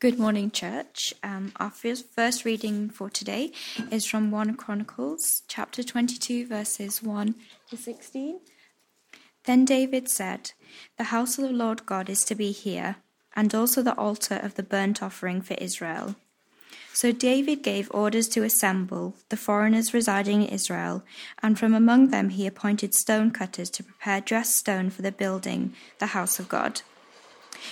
Good morning, church. Um, our first, reading for today is from 1 Chronicles, chapter 22, verses 1 to 16. Then David said, The house of the Lord God is to be here, and also the altar of the burnt offering for Israel. So David gave orders to assemble the foreigners residing in Israel, and from among them he appointed stone cutters to prepare dressed stone for the building, the house of God.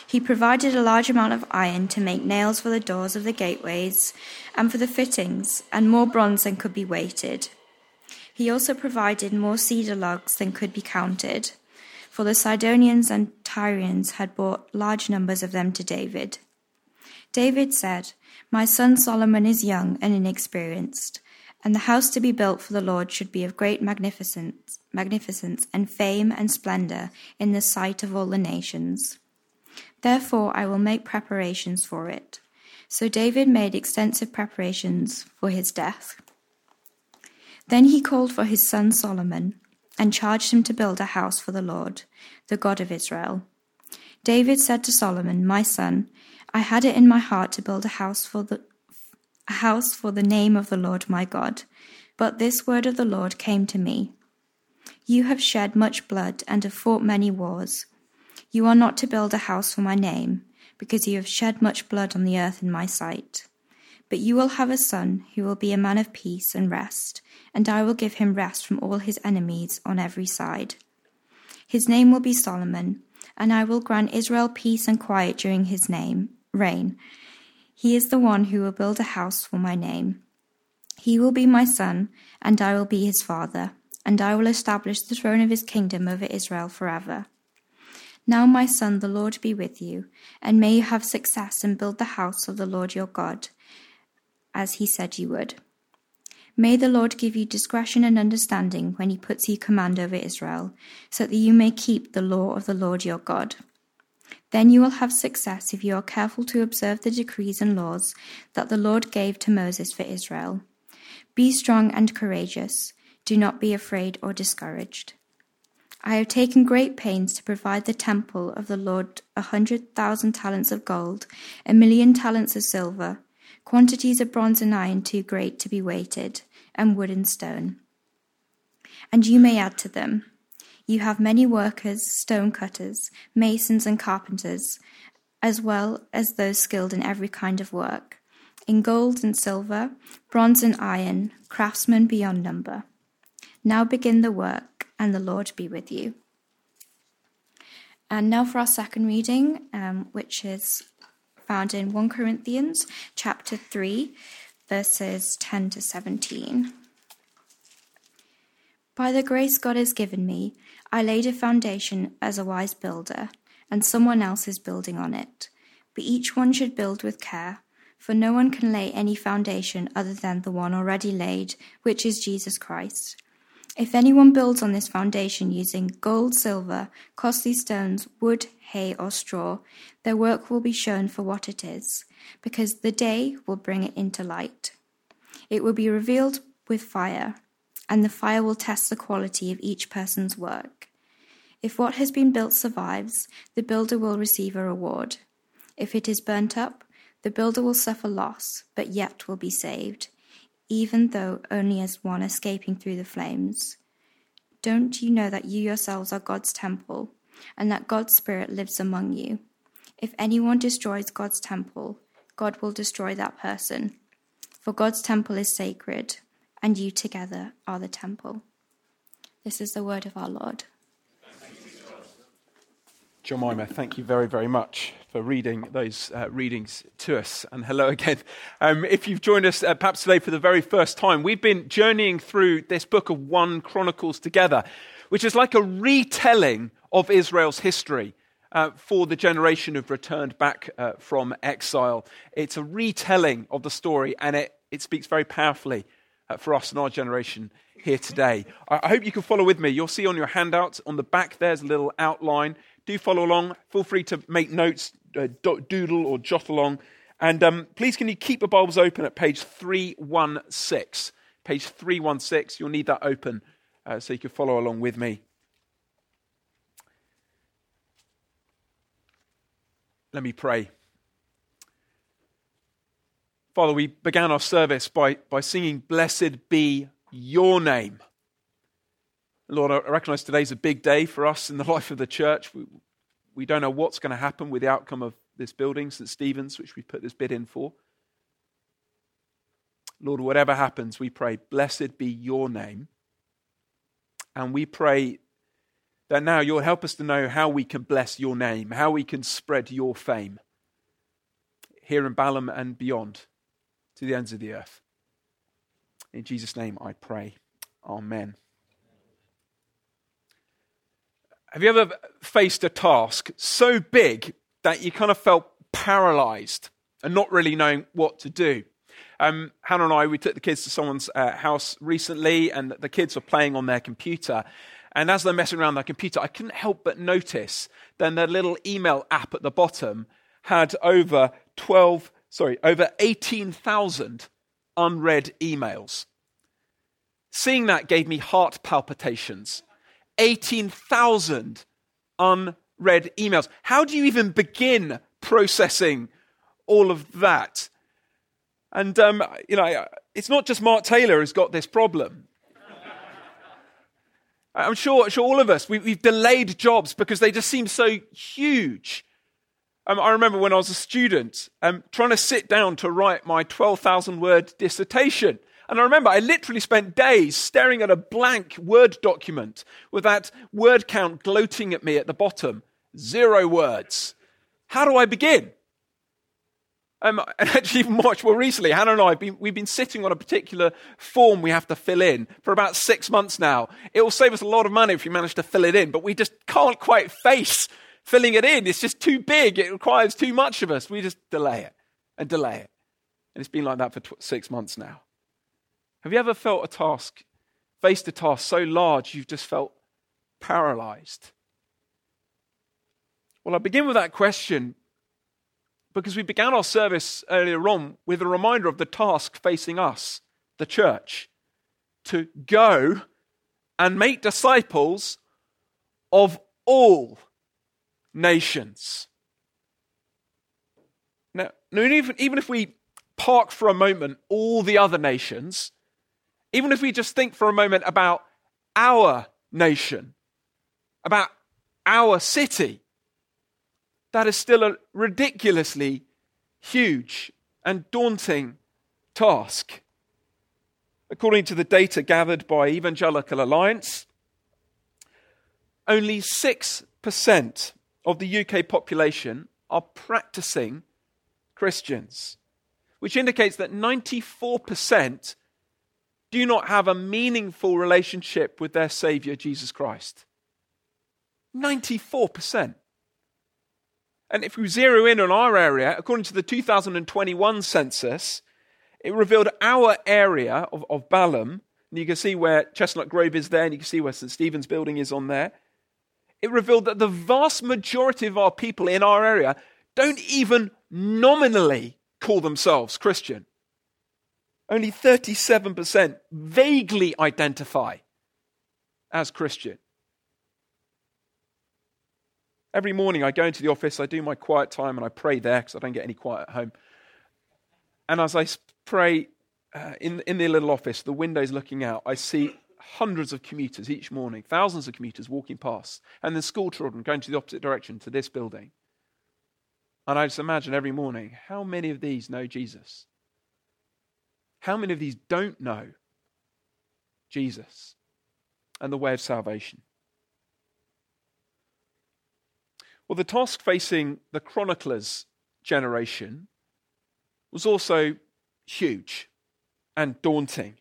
He provided a large amount of iron to make nails for the doors of the gateways and for the fittings, and more bronze than could be weighted. He also provided more cedar logs than could be counted, for the Sidonians and Tyrians had brought large numbers of them to David. David said, My son Solomon is young and inexperienced, and the house to be built for the Lord should be of great magnificence, magnificence and fame and splendor in the sight of all the nations. Therefore I will make preparations for it. So David made extensive preparations for his death. Then he called for his son Solomon and charged him to build a house for the Lord, the God of Israel. David said to Solomon, My son, I had it in my heart to build a house for the a house for the name of the Lord my God. But this word of the Lord came to me. You have shed much blood and have fought many wars. You are not to build a house for my name, because you have shed much blood on the earth in my sight. But you will have a son who will be a man of peace and rest, and I will give him rest from all his enemies on every side. His name will be Solomon, and I will grant Israel peace and quiet during his name reign. He is the one who will build a house for my name. He will be my son, and I will be his father, and I will establish the throne of his kingdom over Israel forever. Now, my son, the Lord be with you, and may you have success and build the house of the Lord your God, as he said you would. May the Lord give you discretion and understanding when he puts you command over Israel, so that you may keep the law of the Lord your God. Then you will have success if you are careful to observe the decrees and laws that the Lord gave to Moses for Israel. Be strong and courageous. Do not be afraid or discouraged. I have taken great pains to provide the temple of the Lord a hundred thousand talents of gold, a million talents of silver, quantities of bronze and iron too great to be weighted, and wood and stone. And you may add to them. You have many workers, stone cutters, masons, and carpenters, as well as those skilled in every kind of work, in gold and silver, bronze and iron, craftsmen beyond number. Now begin the work and the Lord be with you. And now for our second reading, um, which is found in 1 Corinthians chapter 3, verses 10 to 17. By the grace God has given me, I laid a foundation as a wise builder, and someone else is building on it. But each one should build with care, for no one can lay any foundation other than the one already laid, which is Jesus Christ. If anyone builds on this foundation using gold, silver, costly stones, wood, hay, or straw, their work will be shown for what it is, because the day will bring it into light. It will be revealed with fire, and the fire will test the quality of each person's work. If what has been built survives, the builder will receive a reward. If it is burnt up, the builder will suffer loss, but yet will be saved even though only as one escaping through the flames. Don't you know that you yourselves are God's temple, and that God's Spirit lives among you? If anyone destroys God's temple, God will destroy that person. For God's temple is sacred, and you together are the temple. This is the word of our Lord. Jemima, thank you very, very much for reading those uh, readings to us. And hello again. Um, if you've joined us uh, perhaps today for the very first time, we've been journeying through this book of 1 Chronicles together, which is like a retelling of Israel's history. Uh, for the generation who've returned back uh, from exile. It's a retelling of the story, and it, it speaks very powerfully uh, for us and our generation here today. I, I hope you can follow with me. You'll see on your handout on the back there's a little outline do follow along. Feel free to make notes, uh, doodle or jot along. And um, please, can you keep the Bibles open at page 316? Page 316, you'll need that open uh, so you can follow along with me. Let me pray. Father, we began our service by, by singing, Blessed be your name. Lord, I recognize today's a big day for us in the life of the church. We, we don't know what's going to happen with the outcome of this building, St. Stephen's, which we put this bid in for. Lord, whatever happens, we pray, blessed be your name. And we pray that now you'll help us to know how we can bless your name, how we can spread your fame here in Balham and beyond to the ends of the earth. In Jesus' name I pray. Amen. Have you ever faced a task so big that you kind of felt paralyzed and not really knowing what to do? Um, Hannah and I, we took the kids to someone's uh, house recently, and the kids were playing on their computer. And as they're messing around their computer, I couldn't help but notice then their little email app at the bottom had over 12 sorry, over 18,000 unread emails. Seeing that gave me heart palpitations. 18,000 unread emails. How do you even begin processing all of that? And, um, you know, it's not just Mark Taylor who's got this problem. I'm sure, sure all of us, we, have delayed jobs because they just seem so huge. Um, I remember when I was a student um, trying to sit down to write my 12,000 word dissertation. And I remember I literally spent days staring at a blank Word document with that word count gloating at me at the bottom. Zero words. How do I begin? Um, and actually, even much more recently, Hannah and I, have been, we've been sitting on a particular form we have to fill in for about six months now. It will save us a lot of money if we manage to fill it in, but we just can't quite face filling it in. It's just too big. It requires too much of us. We just delay it and delay it. And it's been like that for tw- six months now. Have you ever felt a task, faced a task so large you've just felt paralyzed? Well, I begin with that question because we began our service earlier on with a reminder of the task facing us, the church, to go and make disciples of all nations. Now, even, even if we park for a moment all the other nations, even if we just think for a moment about our nation, about our city, that is still a ridiculously huge and daunting task. According to the data gathered by Evangelical Alliance, only 6% of the UK population are practicing Christians, which indicates that 94% do not have a meaningful relationship with their Savior, Jesus Christ. 94%. And if we zero in on our area, according to the 2021 census, it revealed our area of, of Balham. And you can see where Chestnut Grove is there, and you can see where St. Stephen's building is on there it revealed that the vast majority of our people in our area don't even nominally call themselves Christian. Only 37% vaguely identify as Christian. Every morning I go into the office, I do my quiet time, and I pray there because I don't get any quiet at home. And as I pray uh, in, in the little office, the windows looking out, I see hundreds of commuters each morning, thousands of commuters walking past, and then school children going to the opposite direction to this building. And I just imagine every morning, how many of these know Jesus? How many of these don't know Jesus and the way of salvation? Well, the task facing the chroniclers' generation was also huge and daunting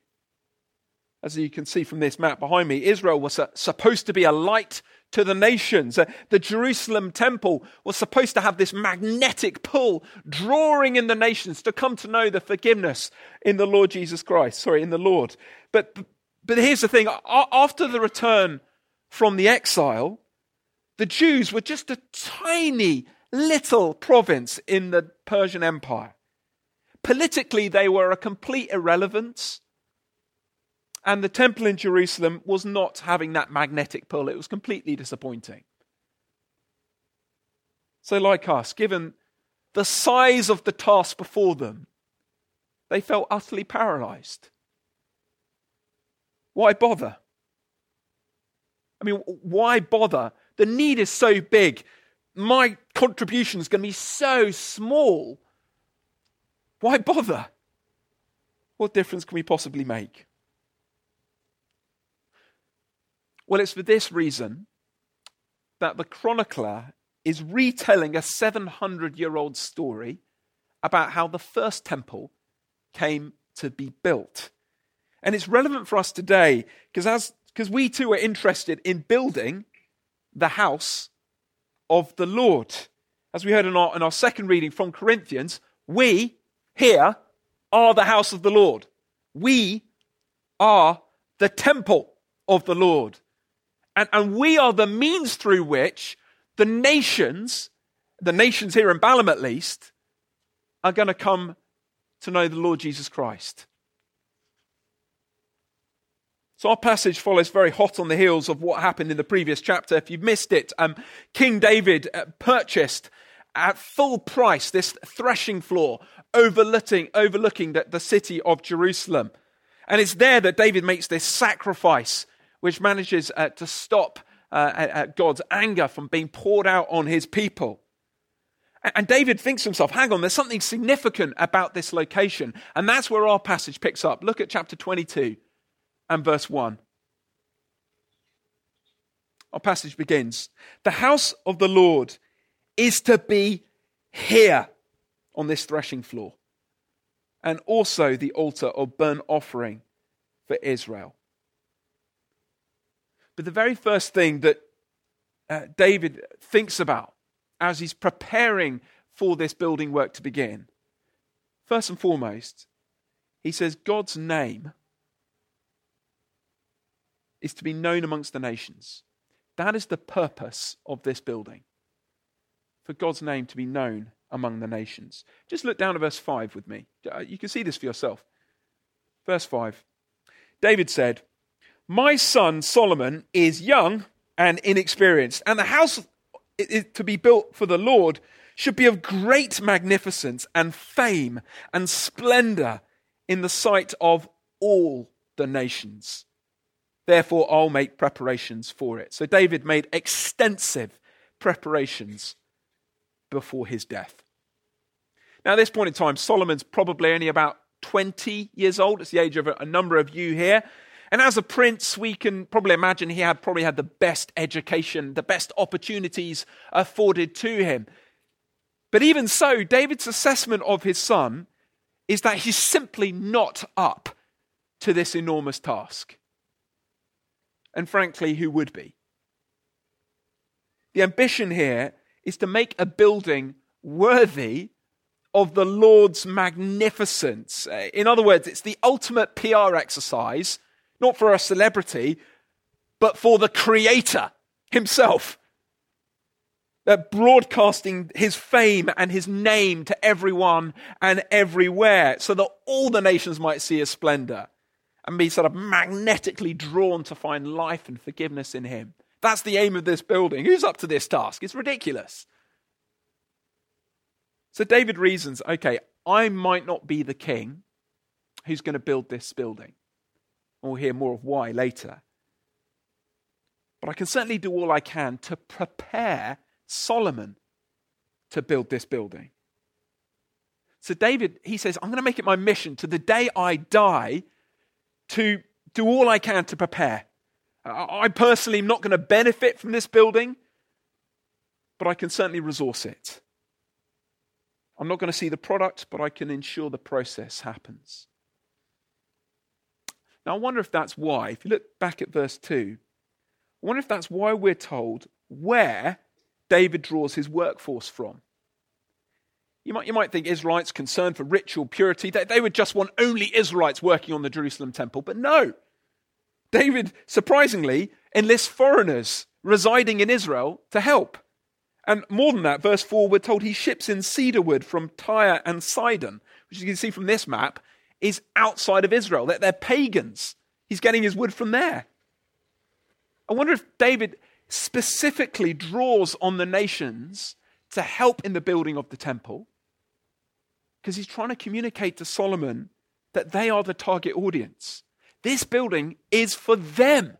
as you can see from this map behind me, Israel was supposed to be a light to the nations. Uh, the Jerusalem temple was supposed to have this magnetic pull, drawing in the nations to come to know the forgiveness in the Lord Jesus Christ. Sorry, in the Lord. But, but here's the thing after the return from the exile, the Jews were just a tiny little province in the Persian Empire. Politically, they were a complete irrelevance. And the temple in Jerusalem was not having that magnetic pull. It was completely disappointing. So, like us, given the size of the task before them, they felt utterly paralyzed. Why bother? I mean, why bother? The need is so big. My contribution is going to be so small. Why bother? What difference can we possibly make? Well, it's for this reason that the chronicler is retelling a 700 year old story about how the first temple came to be built. And it's relevant for us today because we too are interested in building the house of the Lord. As we heard in our, in our second reading from Corinthians, we here are the house of the Lord. We are the temple of the Lord. And, and we are the means through which the nations, the nations here in Balham at least, are going to come to know the Lord Jesus Christ. So our passage follows very hot on the heels of what happened in the previous chapter. If you've missed it, um, King David uh, purchased at full price this threshing floor overlooking, overlooking the, the city of Jerusalem. And it's there that David makes this sacrifice which manages uh, to stop uh, God's anger from being poured out on his people. And David thinks to himself, hang on, there's something significant about this location. And that's where our passage picks up. Look at chapter 22 and verse 1. Our passage begins The house of the Lord is to be here on this threshing floor, and also the altar of burnt offering for Israel. But the very first thing that uh, David thinks about as he's preparing for this building work to begin, first and foremost, he says God's name is to be known amongst the nations. That is the purpose of this building, for God's name to be known among the nations. Just look down at verse 5 with me. Uh, you can see this for yourself. Verse 5 David said, My son Solomon is young and inexperienced, and the house to be built for the Lord should be of great magnificence and fame and splendor in the sight of all the nations. Therefore, I'll make preparations for it. So, David made extensive preparations before his death. Now, at this point in time, Solomon's probably only about 20 years old. It's the age of a number of you here. And as a prince, we can probably imagine he had probably had the best education, the best opportunities afforded to him. But even so, David's assessment of his son is that he's simply not up to this enormous task. And frankly, who would be? The ambition here is to make a building worthy of the Lord's magnificence. In other words, it's the ultimate PR exercise, not for a celebrity, but for the Creator Himself. Uh, broadcasting his fame and his name to everyone and everywhere so that all the nations might see his splendor and be sort of magnetically drawn to find life and forgiveness in him. That's the aim of this building. Who's up to this task? It's ridiculous. So David reasons okay, I might not be the king who's going to build this building. We'll hear more of why later. But I can certainly do all I can to prepare Solomon to build this building. So, David, he says, I'm going to make it my mission to the day I die to do all I can to prepare. I personally am not going to benefit from this building, but I can certainly resource it. I'm not going to see the product, but I can ensure the process happens. Now, I wonder if that's why, if you look back at verse 2, I wonder if that's why we're told where David draws his workforce from. You might, you might think Israelites concerned for ritual purity, they, they would just want only Israelites working on the Jerusalem temple. But no. David, surprisingly, enlists foreigners residing in Israel to help. And more than that, verse 4, we're told he ships in cedar wood from Tyre and Sidon, which you can see from this map is outside of Israel. They're, they're pagans. He's getting his wood from there. I wonder if David specifically draws on the nations to help in the building of the temple because he's trying to communicate to Solomon that they are the target audience. This building is for them.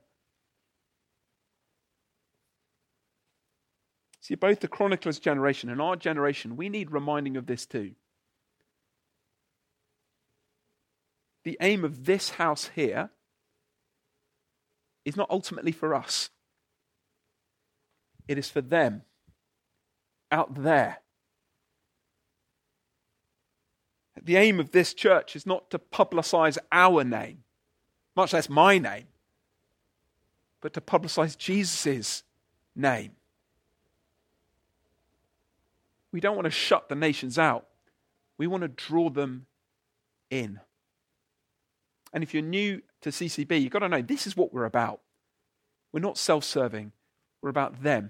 See, both the chronicler's generation and our generation, we need reminding of this too. The aim of this house here is not ultimately for us, it is for them out there. The aim of this church is not to publicize our name, much less my name, but to publicize Jesus' name. We don't want to shut the nations out. We want to draw them in. And if you're new to CCB, you've got to know this is what we're about. We're not self serving, we're about them.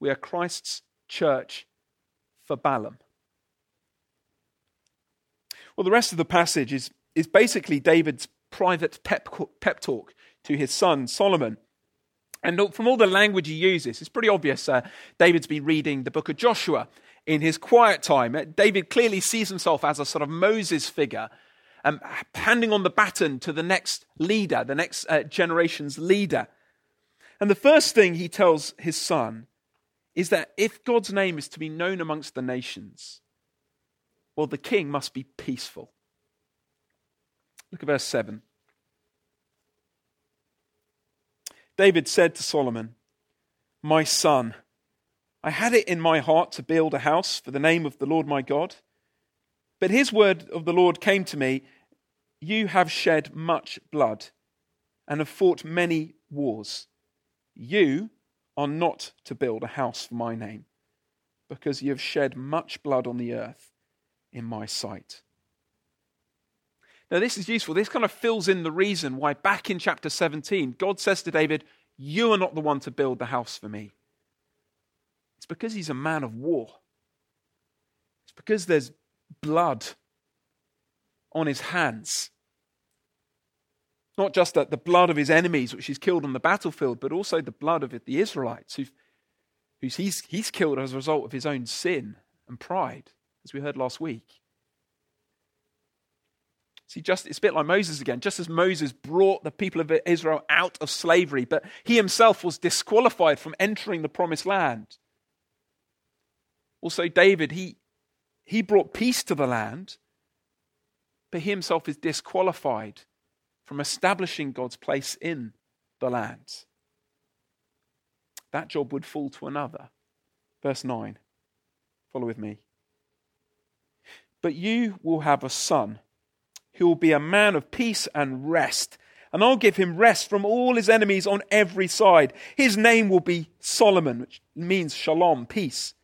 We are Christ's church for Balham. Well, the rest of the passage is, is basically David's private pep, pep talk to his son Solomon. And from all the language he uses, it's pretty obvious uh, David's been reading the book of Joshua in his quiet time. David clearly sees himself as a sort of Moses figure, um, handing on the baton to the next leader, the next uh, generation's leader. And the first thing he tells his son is that if God's name is to be known amongst the nations, well, the king must be peaceful. Look at verse 7. David said to Solomon, My son, I had it in my heart to build a house for the name of the Lord my God. But his word of the Lord came to me You have shed much blood and have fought many wars. You are not to build a house for my name, because you have shed much blood on the earth in my sight. Now, this is useful. This kind of fills in the reason why, back in chapter 17, God says to David, You are not the one to build the house for me. It's because he's a man of war. It's because there's blood on his hands. Not just the blood of his enemies, which he's killed on the battlefield, but also the blood of the Israelites, who he's, he's killed as a result of his own sin and pride, as we heard last week. See, just it's a bit like Moses again. Just as Moses brought the people of Israel out of slavery, but he himself was disqualified from entering the promised land. Also, David, he, he brought peace to the land, but he himself is disqualified from establishing God's place in the land. That job would fall to another. Verse 9. Follow with me. But you will have a son who will be a man of peace and rest. And I'll give him rest from all his enemies on every side. His name will be Solomon, which means shalom, peace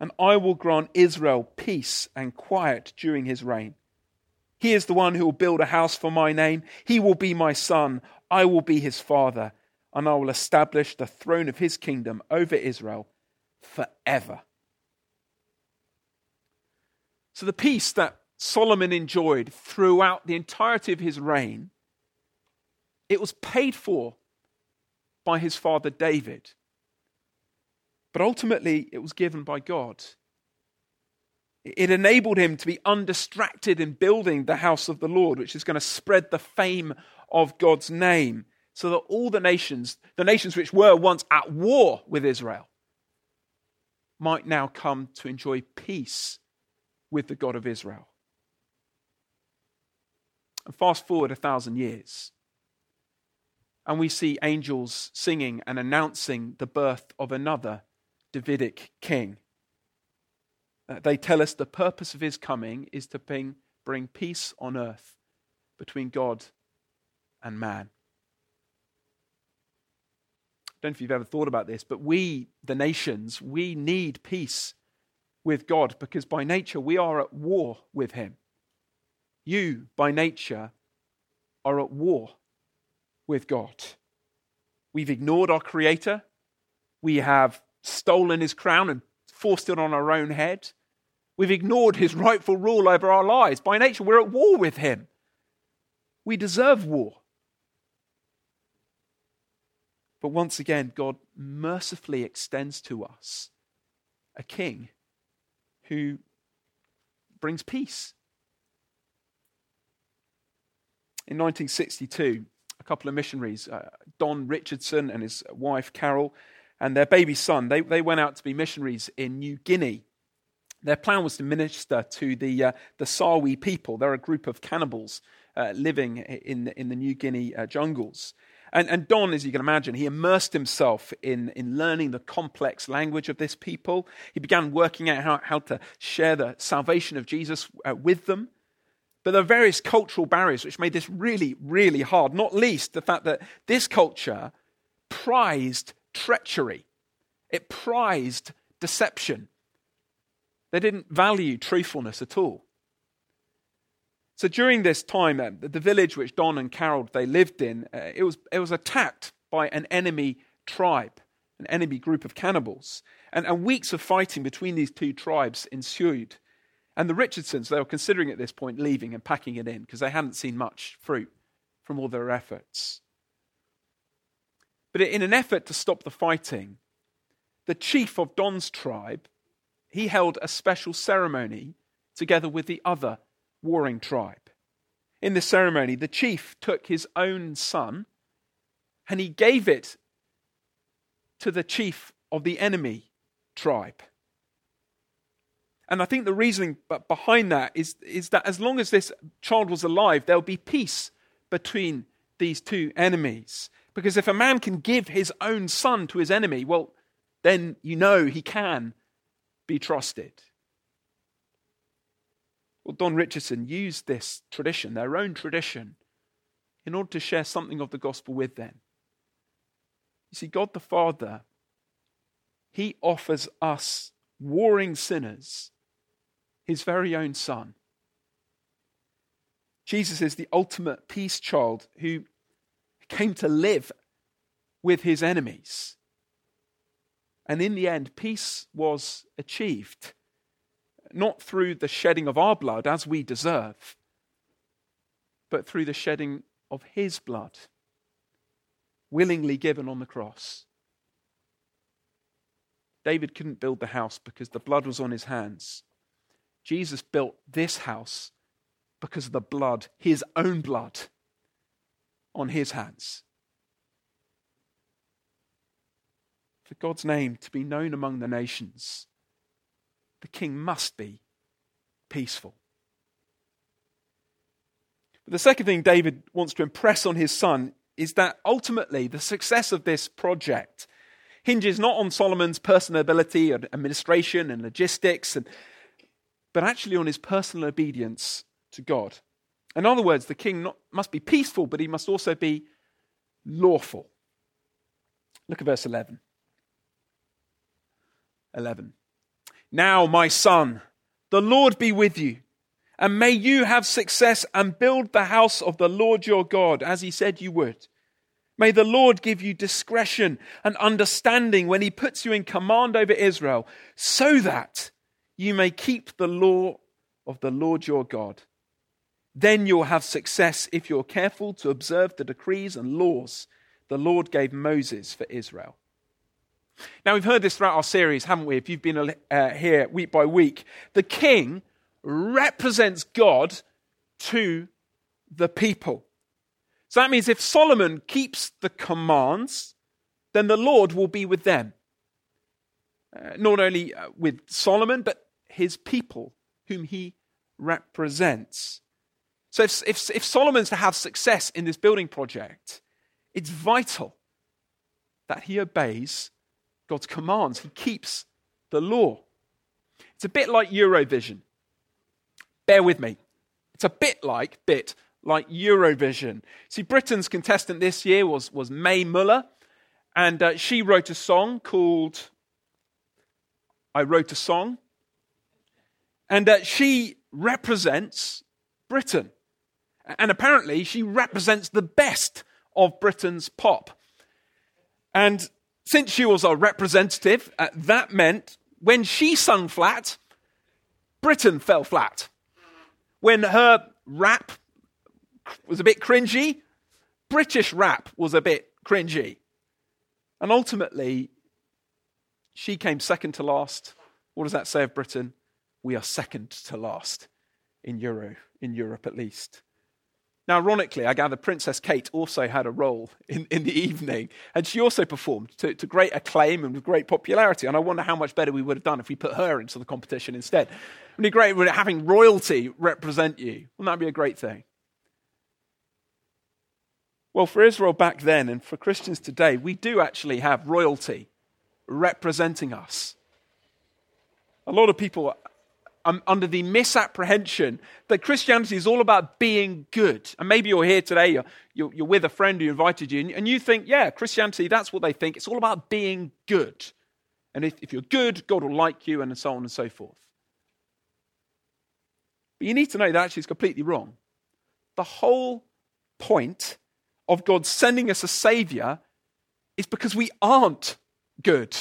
and I will grant Israel peace and quiet during his reign. He is the one who will build a house for my name. He will be my son. I will be his father, and I will establish the throne of his kingdom over Israel forever. So, the peace that Solomon enjoyed throughout the entirety of his reign, it was paid for by his father David. But ultimately, it was given by God. It enabled him to be undistracted in building the house of the Lord, which is going to spread the fame of God's name, so that all the nations, the nations which were once at war with Israel, might now come to enjoy peace with the God of Israel. And fast forward a thousand years, and we see angels singing and announcing the birth of another Davidic king. Uh, they tell us the purpose of his coming is to bring, bring peace on earth between God and man. I don't know if you've ever thought about this, but we, the nations, we need peace with God because by nature we are at war with Him. You, by nature, are at war with God. We've ignored our Creator. We have stolen his crown and forced it on our own head. We've ignored his rightful rule over our lives. By nature, we're at war with him. We deserve war. But once again, God mercifully extends to us a king who brings peace. In 1962, a couple of missionaries, uh, Don Richardson and his wife Carol, and their baby son, they, they went out to be missionaries in New Guinea. Their plan was to minister to the, uh, the Sawi people. They're a group of cannibals uh, living in, in the New Guinea uh, jungles. And, and, Don, as you can imagine, he immersed himself in, in learning the complex language of this people. He began working out how, how to share the salvation of Jesus uh, with them. But there are various cultural barriers which made this really, really hard, not least the fact that this culture prized treachery, it prized deception. They didn't value truthfulness at all. So during this time, uh, the village which Don and Carol they lived in, uh, it, was, it was attacked by an enemy tribe, an enemy group of cannibals. And, and weeks of fighting between these two tribes ensued. And the Richardsons, they were considering at this point leaving and packing it in because they hadn't seen much fruit from all their efforts. But in an effort to stop the fighting, the chief of Don's tribe, he held a special ceremony together with the other warring tribe. In the ceremony, the chief took his own son and he gave it to the chief of the enemy tribe. And I think the reasoning behind that is, is that as long as this child was alive, there'll be peace between these two enemies. Because if a man can give his own son to his enemy, well, then you know he can be trusted. Well, Don Richardson used this tradition, their own tradition, in order to share something of the gospel with them. You see, God the Father, He offers us, warring sinners, His very own Son. Jesus is the ultimate peace child who came to live with his enemies. And in the end, peace was achieved, not through the shedding of our blood as we deserve, but through the shedding of his blood, willingly given on the cross. David couldn't build the house because the blood was on his hands. Jesus built this house because of the blood, his own blood, on his hands. For God's name to be known among the nations, the king must be peaceful. But the second thing David wants to impress on his son is that ultimately the success of this project hinges not on Solomon's personal ability and administration and logistics, and, but actually on his personal obedience to God. In other words, the king not, must be peaceful, but he must also be lawful. Look at verse 11. 11. Now, my son, the Lord be with you, and may you have success and build the house of the Lord your God, as he said you would. May the Lord give you discretion and understanding when he puts you in command over Israel, so that you may keep the law of the Lord your God then you'll have success if you're careful to observe the decrees and laws the Lord gave Moses for Israel. Now, we've heard this throughout our series, haven't we? If you've been uh, here week by week, the king represents God to the people. So that means if Solomon keeps the commands, then the Lord will be with them. Uh, not only uh, with Solomon, but his people, whom he represents. So if, if, if Solomon's to have success in this building project, it's vital that he obeys God's commands. He keeps the law. It's a bit like Eurovision. Bear with me. It's a bit like, bit like Eurovision. See, Britain's contestant this year was, was Mae Muller, and uh, she wrote a song called I Wrote a Song. And uh, she represents Britain. And apparently, she represents the best of Britain's pop. And since she was our representative, uh, that meant when she sung flat, Britain fell flat. When her rap was a bit cringy, British rap was a bit cringy. And ultimately, she came second to last. What does that say of Britain? We are second to last in Euro, in Europe at least. Now, ironically, I gather Princess Kate also had a role in, in the evening, and she also performed to, to great acclaim and with great popularity. And I wonder how much better we would have done if we put her into the competition instead. Wouldn't it be great having royalty represent you? Wouldn't that be a great thing? Well, for Israel back then and for Christians today, we do actually have royalty representing us. A lot of people I'm under the misapprehension that Christianity is all about being good. And maybe you're here today, you're, you're, you're with a friend who invited you, and, and, you think, yeah, Christianity, that's what they think. It's all about being good. And if, if you're good, God will like you, and so on and so forth. But you need to know that actually is completely wrong. The whole point of God sending us a Savior is because we aren't good.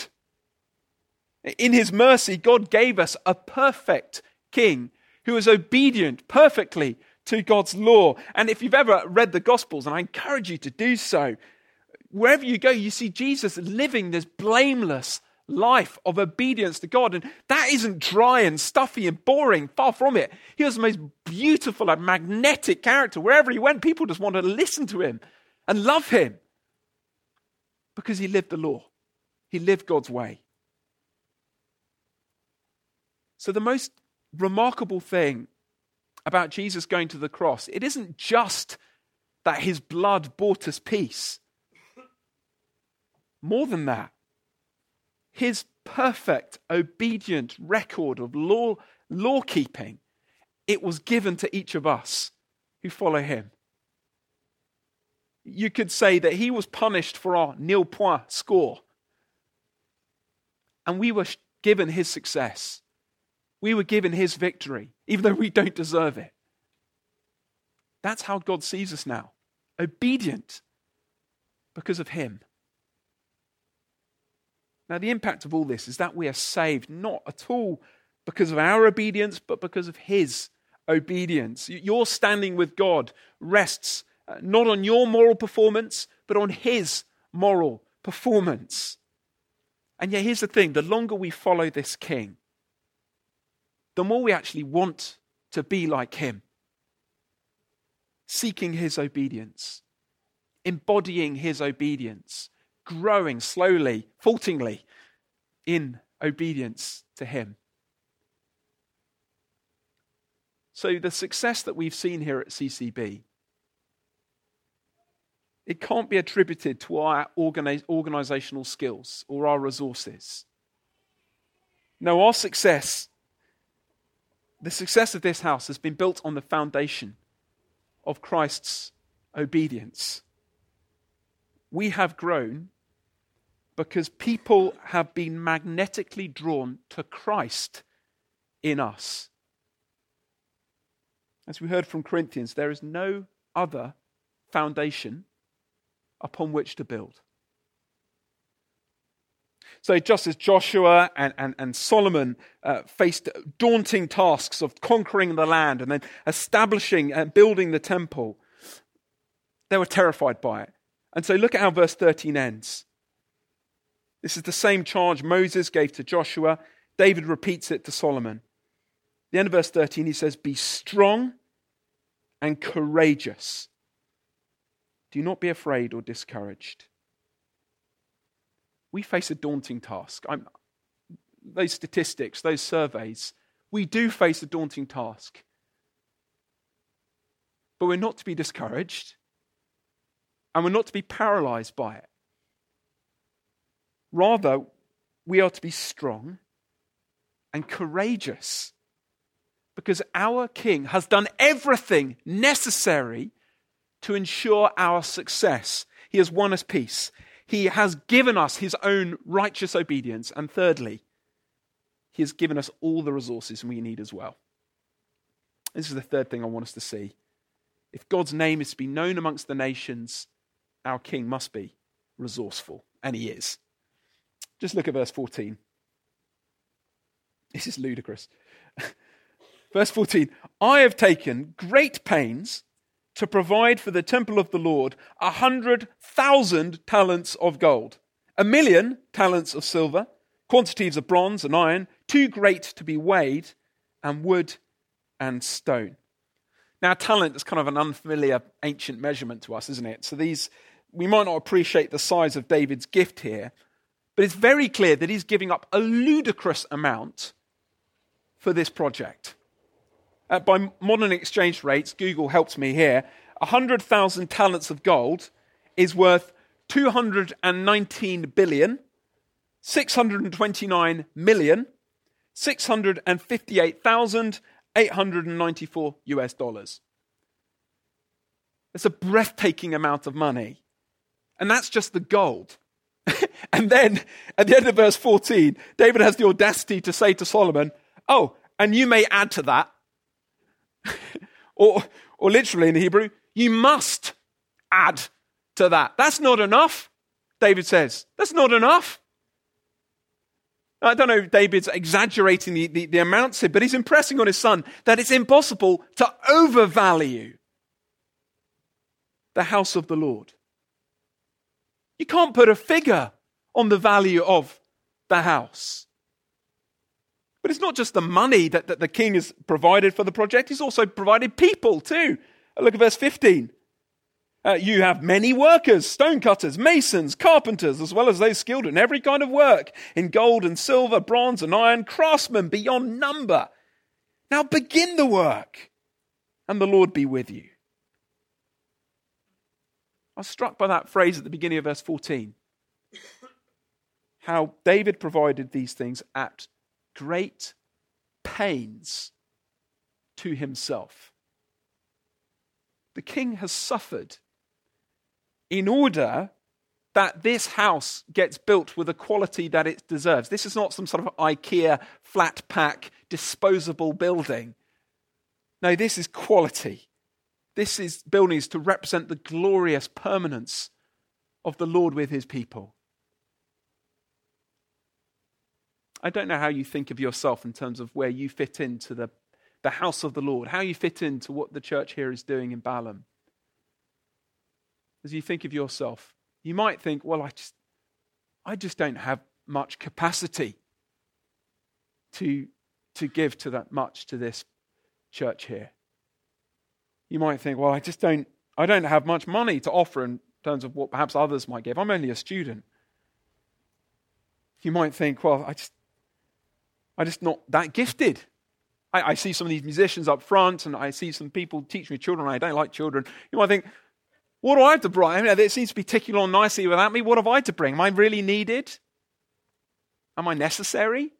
In his mercy, God gave us a perfect king who was obedient perfectly to God's law. And if you've ever read the Gospels, and I encourage you to do so, wherever you go, you see Jesus living this blameless life of obedience to God. And that isn't dry and stuffy and boring, far from it. He was the most beautiful and magnetic character. Wherever he went, people just wanted to listen to him and love him because he lived the law, he lived God's way. So, the most remarkable thing about Jesus going to the cross, it isn't just that his blood bought us peace. More than that, his perfect, obedient record of law, law keeping, it was given to each of us who follow him. You could say that he was punished for our nil point score, and we were given his success. We were given his victory, even though we don't deserve it. That's how God sees us now obedient because of him. Now, the impact of all this is that we are saved not at all because of our obedience, but because of his obedience. Your standing with God rests uh, not on your moral performance, but on his moral performance. And yet, here's the thing the longer we follow this king, the more we actually want to be like him. Seeking his obedience, embodying his obedience, growing slowly, faultingly in obedience to him. So, the success that we've seen here at CCB, it can't be attributed to our organizational skills or our resources. No, our success the success of this house has been built on the foundation of Christ's obedience. We have grown because people have been magnetically drawn to Christ in us. As we heard from Corinthians, there is no other foundation upon which to build. So, just as Joshua and, and, and Solomon uh, faced daunting tasks of conquering the land and then establishing and building the temple, they were terrified by it. And so, look at how verse 13 ends. This is the same charge Moses gave to Joshua. David repeats it to Solomon. The end of verse 13, he says, Be strong and courageous. Do not be afraid or discouraged we face a daunting task. I'm, those statistics, those surveys, we do face a daunting task. But we're not to be discouraged, and we're not to be paralyzed by it. Rather, we are to be strong and courageous because our King has done everything necessary to ensure our success. He has won us peace. He has given us his own righteous obedience. And thirdly, he has given us all the resources we need as well. This is the third thing I want us to see. If God's name is to be known amongst the nations, our king must be resourceful. And he is. Just look at verse 14. This is ludicrous. verse 14 I have taken great pains to provide for the temple of the Lord a hundred thousand talents of gold, a million talents of silver, quantities of bronze and iron, too great to be weighed, and wood and stone. Now, talent is kind of an unfamiliar ancient measurement to us, isn't it? So these, we might not appreciate the size of David's gift here, but it's very clear that he's giving up a ludicrous amount for this project. Uh, by modern exchange rates, Google helps me here, 100,000 talents of gold is worth 219 billion, 629 million, 658,894 US dollars. It's a breathtaking amount of money. And that's just the gold. and then at the end of verse 14, David has the audacity to say to Solomon, Oh, and you may add to that. or, or literally in Hebrew, you must add to that. That's not enough, David says. That's not enough. I don't know if David's exaggerating the, the, the amounts here, but he's impressing on his son that it's impossible to overvalue the house of the Lord. You can't put a figure on the value of the house. But it's not just the money that, that the king has provided for the project, he's also provided people too. Look at verse 15. Uh, you have many workers, stonecutters, masons, carpenters, as well as those skilled in every kind of work, in gold and silver, bronze and iron, craftsmen beyond number. Now begin the work, and the Lord be with you. I was struck by that phrase at the beginning of verse 14. How David provided these things at great pains to himself. The king has suffered in order that this house gets built with the quality that it deserves. This is not some sort of IKEA flat pack disposable building. No, this is quality. This is buildings to represent the glorious permanence of the Lord with his people. I don't know how you think of yourself in terms of where you fit into the, the house of the Lord, how you fit into what the church here is doing in Balham. As you think of yourself, you might think, well, I just, I just don't have much capacity to, to give to that much to this church here. You might think, well, I just don't, I don't have much money to offer in terms of what perhaps others might give. I'm only a student. You might think, well, I just, I'm just not that gifted. I, I, see some of these musicians up front, and I see some people teach me children. I don't like children. You might think, what do I have to bring? I mean, it seems to be ticking along nicely without me. What have I to bring? Am I really needed? Am I necessary?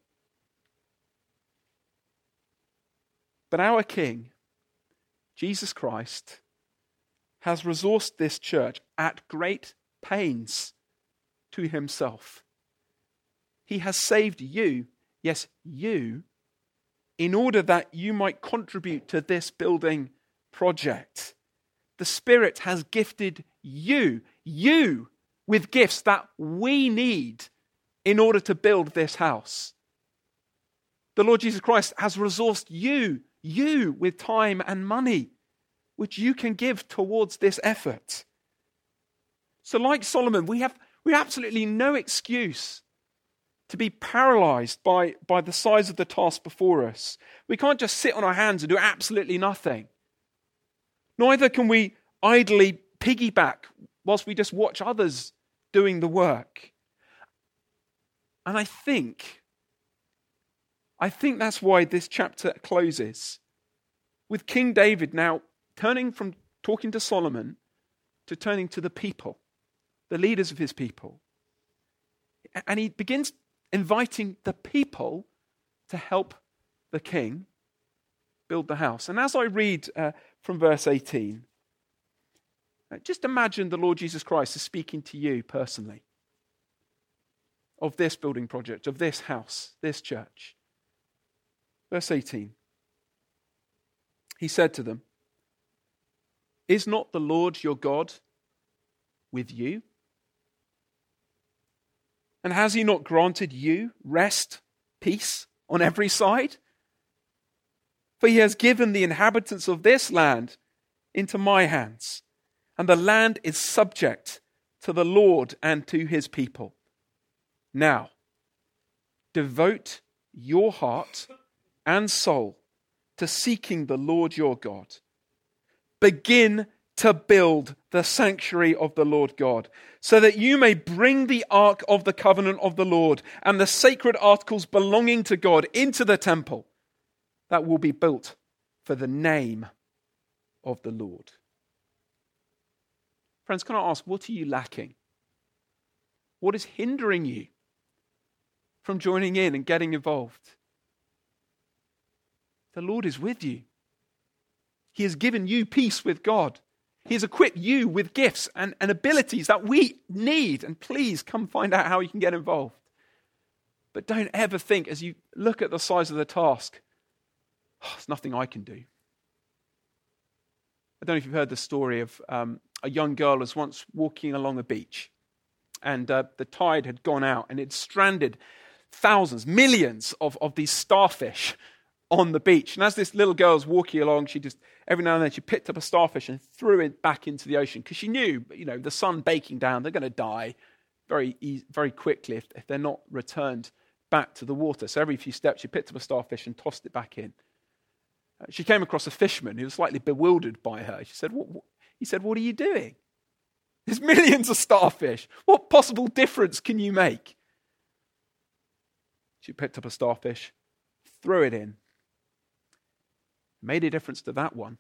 But our King, Jesus Christ, has resourced this church at great pains to himself. He has saved you yes, you, in order that you might contribute to this building project. The Spirit has gifted you, you, with gifts that we need in order to build this house. The Lord Jesus Christ has resourced you, you, with time and money, which you can give towards this effort. So, like Solomon, we have, we have absolutely no excuse to be paralyzed by, by the size of the task before us. We can't just sit on our hands and do absolutely nothing. Neither can we idly piggyback whilst we just watch others doing the work. And I think, I think that's why this chapter closes with King David now turning from talking to Solomon to turning to the people, the leaders of his people. And he begins inviting the people to help the king build the house. And as I read uh, from verse 18, uh, just imagine the Lord Jesus Christ is speaking to you personally of this building project, of this house, this church. Verse 18 He said to them, Is not the Lord your God with you? And has he not granted you rest, peace on every side? For he has given the inhabitants of this land into my hands, and the land is subject to the Lord and to his people. Now, devote your heart and soul to seeking the Lord your God. begin to build the sanctuary of the Lord God, so that you may bring the ark of the covenant of the Lord and the sacred articles belonging to God into the temple that will be built for the name of the Lord. Friends, can I ask, what are you lacking? What is hindering you from joining in and getting involved? The Lord is with you. He has given you peace with God. He has equipped you with gifts and, and abilities that we need. And please come find out how you can get involved. But don't ever think as you look at the size of the task, oh, there's nothing I can do. I don't know if you've heard the story of um, a young girl was once walking along a beach, and uh, the tide had gone out, and it stranded thousands, millions of, of these starfish on the beach. And as this little girl was walking along, she just, every now and then, she picked up a starfish and threw it back into the ocean because she knew, you know, the sun baking down, they're going to die very, easy, very quickly if, if they're not returned back to the water. So every few steps, she picked up a starfish and tossed it back in. Uh, she came across a fisherman who was slightly bewildered by her. She said, what, what? He said, What are you doing? There's millions of starfish. What possible difference can you make? She picked up a starfish, threw it in, Made a difference to that one,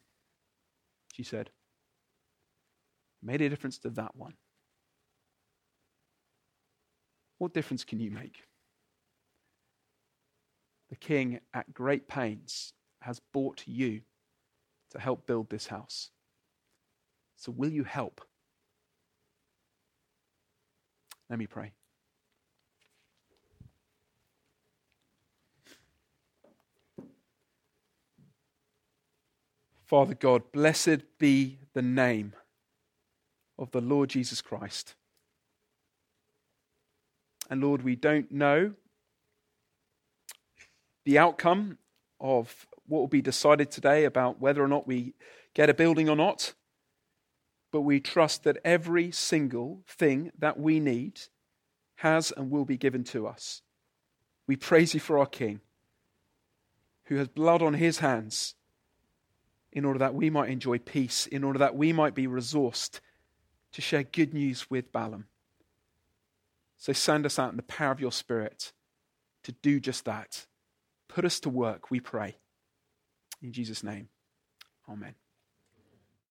she said. Made a difference to that one. What difference can you make? The king, at great pains, has bought you to help build this house. So, will you help? Let me pray. Father God, blessed be the name of the Lord Jesus Christ. And Lord, we don't know the outcome of what will be decided today about whether or not we get a building or not, but we trust that every single thing that we need has and will be given to us. We praise you for our King, who has blood on his hands in order that we might enjoy peace, in order that we might be resourced to share good news with Balham. So send us out in the power of your Spirit to do just that. Put us to work, we pray. In Jesus' name, amen.